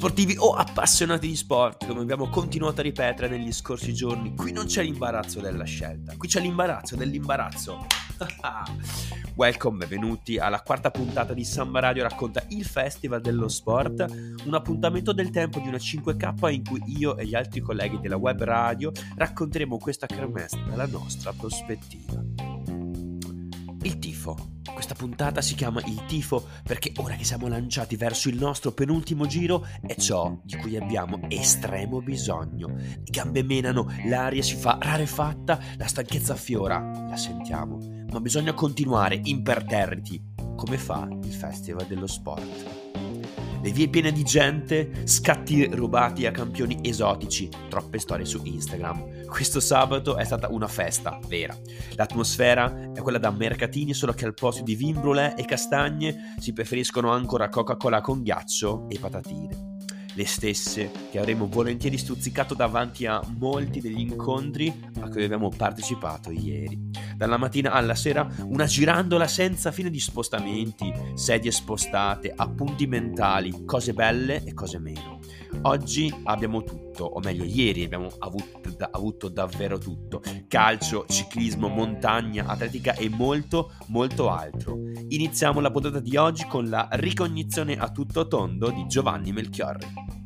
Sportivi o appassionati di sport, come abbiamo continuato a ripetere negli scorsi giorni, qui non c'è l'imbarazzo della scelta, qui c'è l'imbarazzo dell'imbarazzo. Welcome, benvenuti alla quarta puntata di Samba Radio racconta il Festival dello Sport, un appuntamento del tempo di una 5K in cui io e gli altri colleghi della web radio racconteremo questa kermesse dalla nostra prospettiva. Il tifo. Questa puntata si chiama Il tifo perché ora che siamo lanciati verso il nostro penultimo giro è ciò di cui abbiamo estremo bisogno. Le gambe menano, l'aria si fa rarefatta, la stanchezza affiora, la sentiamo, ma bisogna continuare imperterriti, come fa il Festival dello Sport le vie piene di gente, scatti rubati a campioni esotici, troppe storie su Instagram. Questo sabato è stata una festa vera. L'atmosfera è quella da mercatini, solo che al posto di vin brûlée e castagne si preferiscono ancora Coca-Cola con ghiaccio e patatine le stesse che avremmo volentieri stuzzicato davanti a molti degli incontri a cui abbiamo partecipato ieri. Dalla mattina alla sera una girandola senza fine di spostamenti, sedie spostate, appunti mentali, cose belle e cose meno. Oggi abbiamo tutto, o meglio ieri abbiamo avuto, da, avuto davvero tutto. Calcio, ciclismo, montagna, atletica e molto, molto altro. Iniziamo la puntata di oggi con la ricognizione a tutto tondo di Giovanni Melchiorri.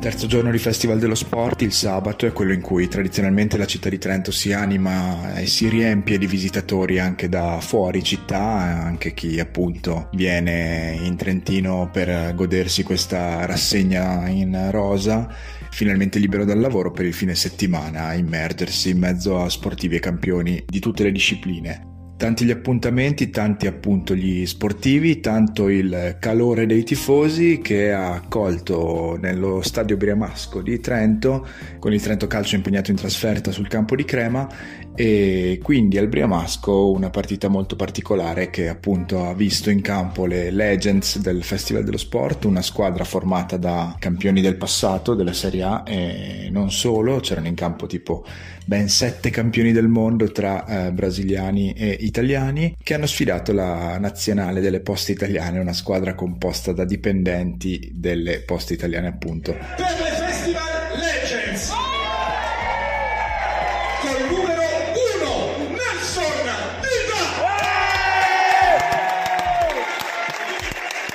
Terzo giorno di Festival dello Sport, il sabato, è quello in cui tradizionalmente la città di Trento si anima e si riempie di visitatori anche da fuori città, anche chi appunto viene in Trentino per godersi questa rassegna in rosa, finalmente libero dal lavoro per il fine settimana immergersi in mezzo a sportivi e campioni di tutte le discipline. Tanti gli appuntamenti, tanti appunto gli sportivi, tanto il calore dei tifosi che ha accolto nello stadio Briamasco di Trento, con il Trento Calcio impegnato in trasferta sul campo di Crema e quindi al Briamasco una partita molto particolare che appunto ha visto in campo le Legends del Festival dello Sport, una squadra formata da campioni del passato della Serie A e non solo, c'erano in campo tipo ben sette campioni del mondo tra eh, brasiliani e italiani che hanno sfidato la nazionale delle poste italiane, una squadra composta da dipendenti delle poste italiane appunto. Per le Festival Legends! Col numero uno, Nelson Dita!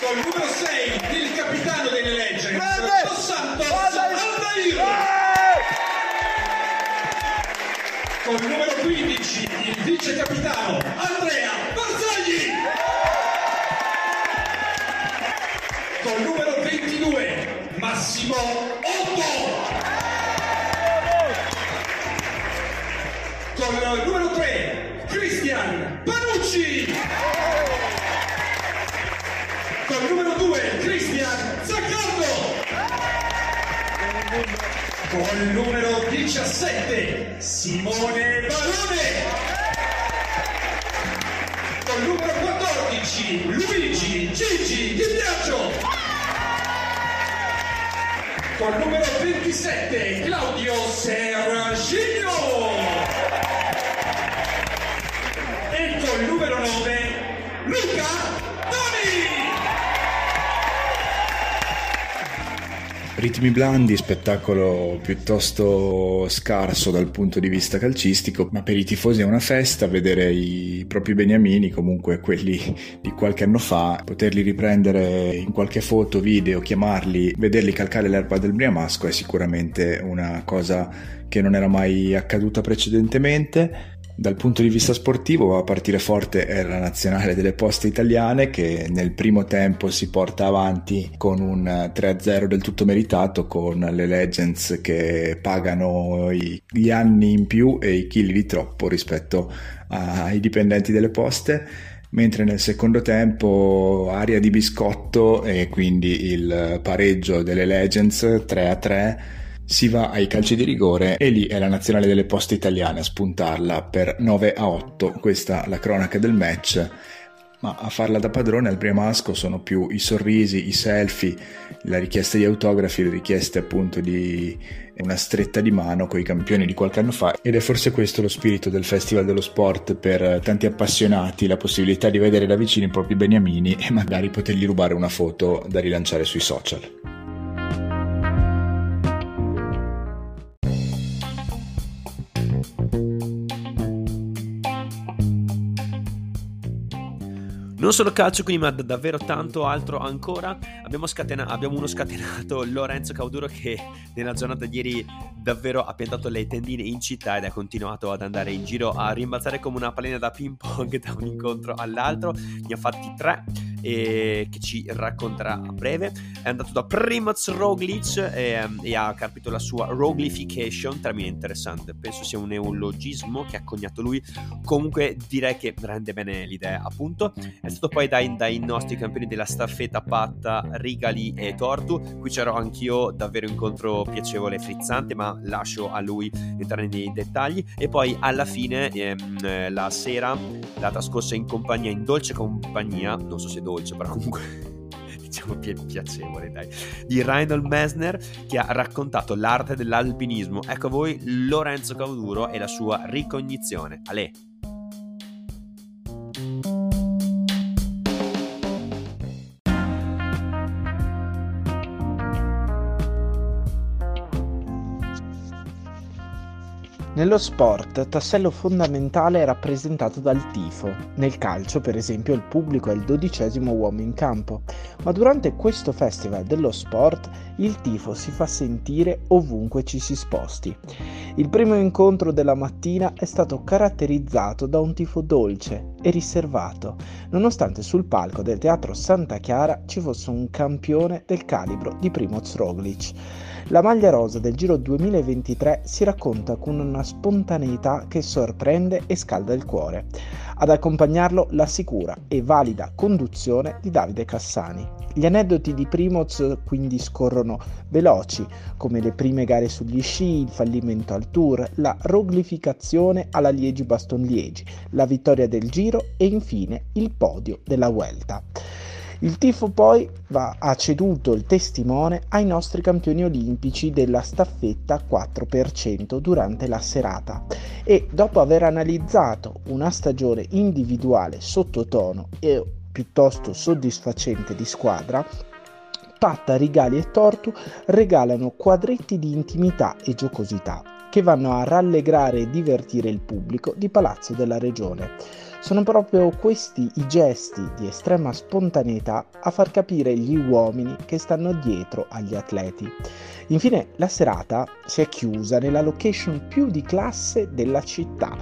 Col numero 6, il capitano delle Legends, Dos Santos Aldair! con il numero 15 il vice capitano con il numero 3 Cristian Panucci. Con il numero 2 Cristian Zaccardo. Con il numero 17 Simone Barone. Con il numero 14 Luigi Gigi Di Biagio con numero 27 Claudio Sergino Ritmi blandi, spettacolo piuttosto scarso dal punto di vista calcistico, ma per i tifosi è una festa vedere i propri beniamini, comunque quelli di qualche anno fa, poterli riprendere in qualche foto, video, chiamarli, vederli calcare l'erba del Briamasco è sicuramente una cosa che non era mai accaduta precedentemente dal punto di vista sportivo a partire forte è la nazionale delle poste italiane che nel primo tempo si porta avanti con un 3-0 del tutto meritato con le Legends che pagano gli anni in più e i chili di troppo rispetto ai dipendenti delle poste. Mentre nel secondo tempo aria di biscotto e quindi il pareggio delle Legends 3 3 si va ai calci di rigore e lì è la nazionale delle poste italiane a spuntarla per 9 a 8, questa la cronaca del match. Ma a farla da padrone al Briamasco sono più i sorrisi, i selfie, la richiesta di autografi, le richieste appunto di una stretta di mano con i campioni di qualche anno fa ed è forse questo lo spirito del Festival dello Sport per tanti appassionati, la possibilità di vedere da vicino i propri beniamini e magari potergli rubare una foto da rilanciare sui social. Non solo calcio, quindi, ma davvero tanto altro ancora. Abbiamo, scatena- abbiamo uno scatenato Lorenzo Cauduro che nella giornata di ieri davvero ha piantato le tendine in città ed ha continuato ad andare in giro a rimbalzare come una pallina da ping pong da un incontro all'altro. Ne ha fatti tre e che ci racconterà a breve. È andato da Primoz Roglic e, e, ha capito la sua Roglification, termine interessante, penso sia un neologismo che ha coniato lui, comunque direi che rende bene l'idea appunto. È stato poi dai, dai nostri campioni della staffetta Patta, Rigali e Tortu, qui c'ero anch'io, davvero incontro piacevole e frizzante, ma lascio a lui entrare nei dettagli. E poi alla fine, ehm, la sera, la trascorsa in compagnia, in dolce compagnia, non so se dolce, dolce, però comunque diciamo pi- piacevole, dai, di Reinhold Messner che ha raccontato l'arte dell'alpinismo. Ecco a voi Lorenzo Cauduro e la sua ricognizione. Ale! Nello sport, tassello fondamentale è rappresentato dal tifo. Nel calcio, per esempio, il pubblico è il dodicesimo uomo in campo, ma durante questo festival dello sport il tifo si fa sentire ovunque ci si sposti. Il primo incontro della mattina è stato caratterizzato da un tifo dolce e riservato, nonostante sul palco del teatro Santa Chiara ci fosse un campione del calibro di Primoz Roglic. La maglia rosa del Giro 2023 si racconta con una spontaneità che sorprende e scalda il cuore. Ad accompagnarlo la sicura e valida conduzione di Davide Cassani. Gli aneddoti di Primoz quindi scorrono veloci, come le prime gare sugli sci, il fallimento al tour, la roglificazione alla Liegi-Baston-Liegi, la vittoria del Giro e infine il podio della Vuelta. Il tifo poi va, ha ceduto il testimone ai nostri campioni olimpici della staffetta 4% durante la serata e dopo aver analizzato una stagione individuale sottotono e piuttosto soddisfacente di squadra, Patta, Rigali e Tortu regalano quadretti di intimità e giocosità che vanno a rallegrare e divertire il pubblico di Palazzo della Regione. Sono proprio questi i gesti di estrema spontaneità a far capire gli uomini che stanno dietro agli atleti. Infine la serata si è chiusa nella location più di classe della città.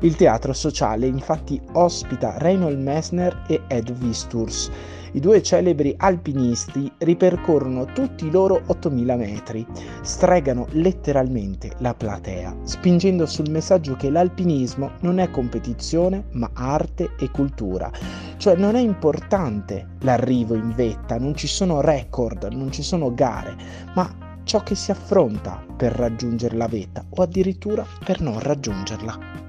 Il teatro sociale infatti ospita Reinhold Messner e Ed Visturs i due celebri alpinisti ripercorrono tutti i loro 8000 metri, stregano letteralmente la platea, spingendo sul messaggio che l'alpinismo non è competizione ma arte e cultura. Cioè non è importante l'arrivo in vetta, non ci sono record, non ci sono gare, ma ciò che si affronta per raggiungere la vetta o addirittura per non raggiungerla.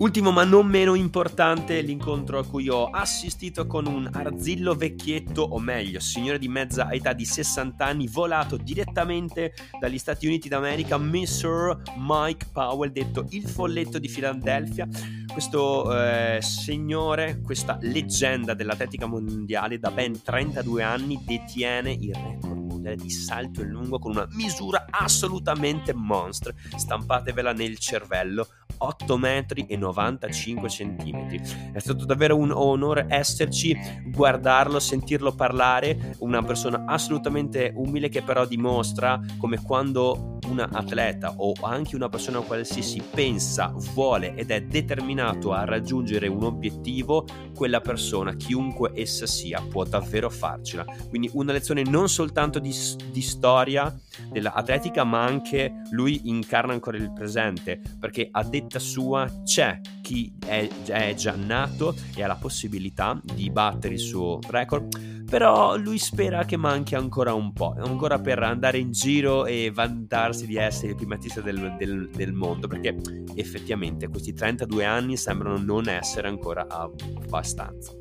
Ultimo ma non meno importante, l'incontro a cui ho assistito con un arzillo vecchietto, o meglio, signore di mezza età di 60 anni, volato direttamente dagli Stati Uniti d'America, Mr. Mike Powell, detto il folletto di Philadelphia. Questo eh, signore, questa leggenda dell'atletica mondiale, da ben 32 anni detiene il record mondiale di salto in lungo con una misura assolutamente monstre. Stampatevela nel cervello 8 metri e 95 centimetri. È stato davvero un onore esserci, guardarlo, sentirlo parlare, una persona assolutamente umile che però dimostra come quando un atleta o anche una persona qualsiasi pensa, vuole ed è determinato a raggiungere un obiettivo, quella persona, chiunque essa sia, può davvero farcela. Quindi una lezione non soltanto di, di storia dell'atletica, ma anche lui incarna ancora il presente, perché a detta sua c'è chi è, è già nato e ha la possibilità di battere il suo record però lui spera che manchi ancora un po', ancora per andare in giro e vantarsi di essere il primatista del, del, del mondo, perché effettivamente questi 32 anni sembrano non essere ancora abbastanza.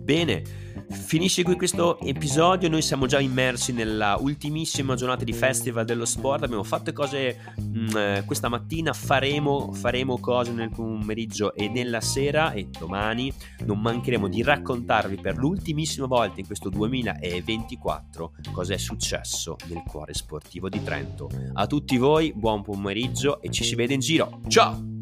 Bene, finisce qui questo episodio. Noi siamo già immersi nella ultimissima giornata di Festival dello Sport. Abbiamo fatto cose mh, mm, eh, questa mattina, faremo, faremo cose nel pomeriggio e nella sera. E domani non mancheremo di raccontarvi per l'ultimissima volta in questo 2024 cosa è successo nel cuore sportivo di Trento. A tutti voi, buon pomeriggio e ci si vede in giro. Ciao!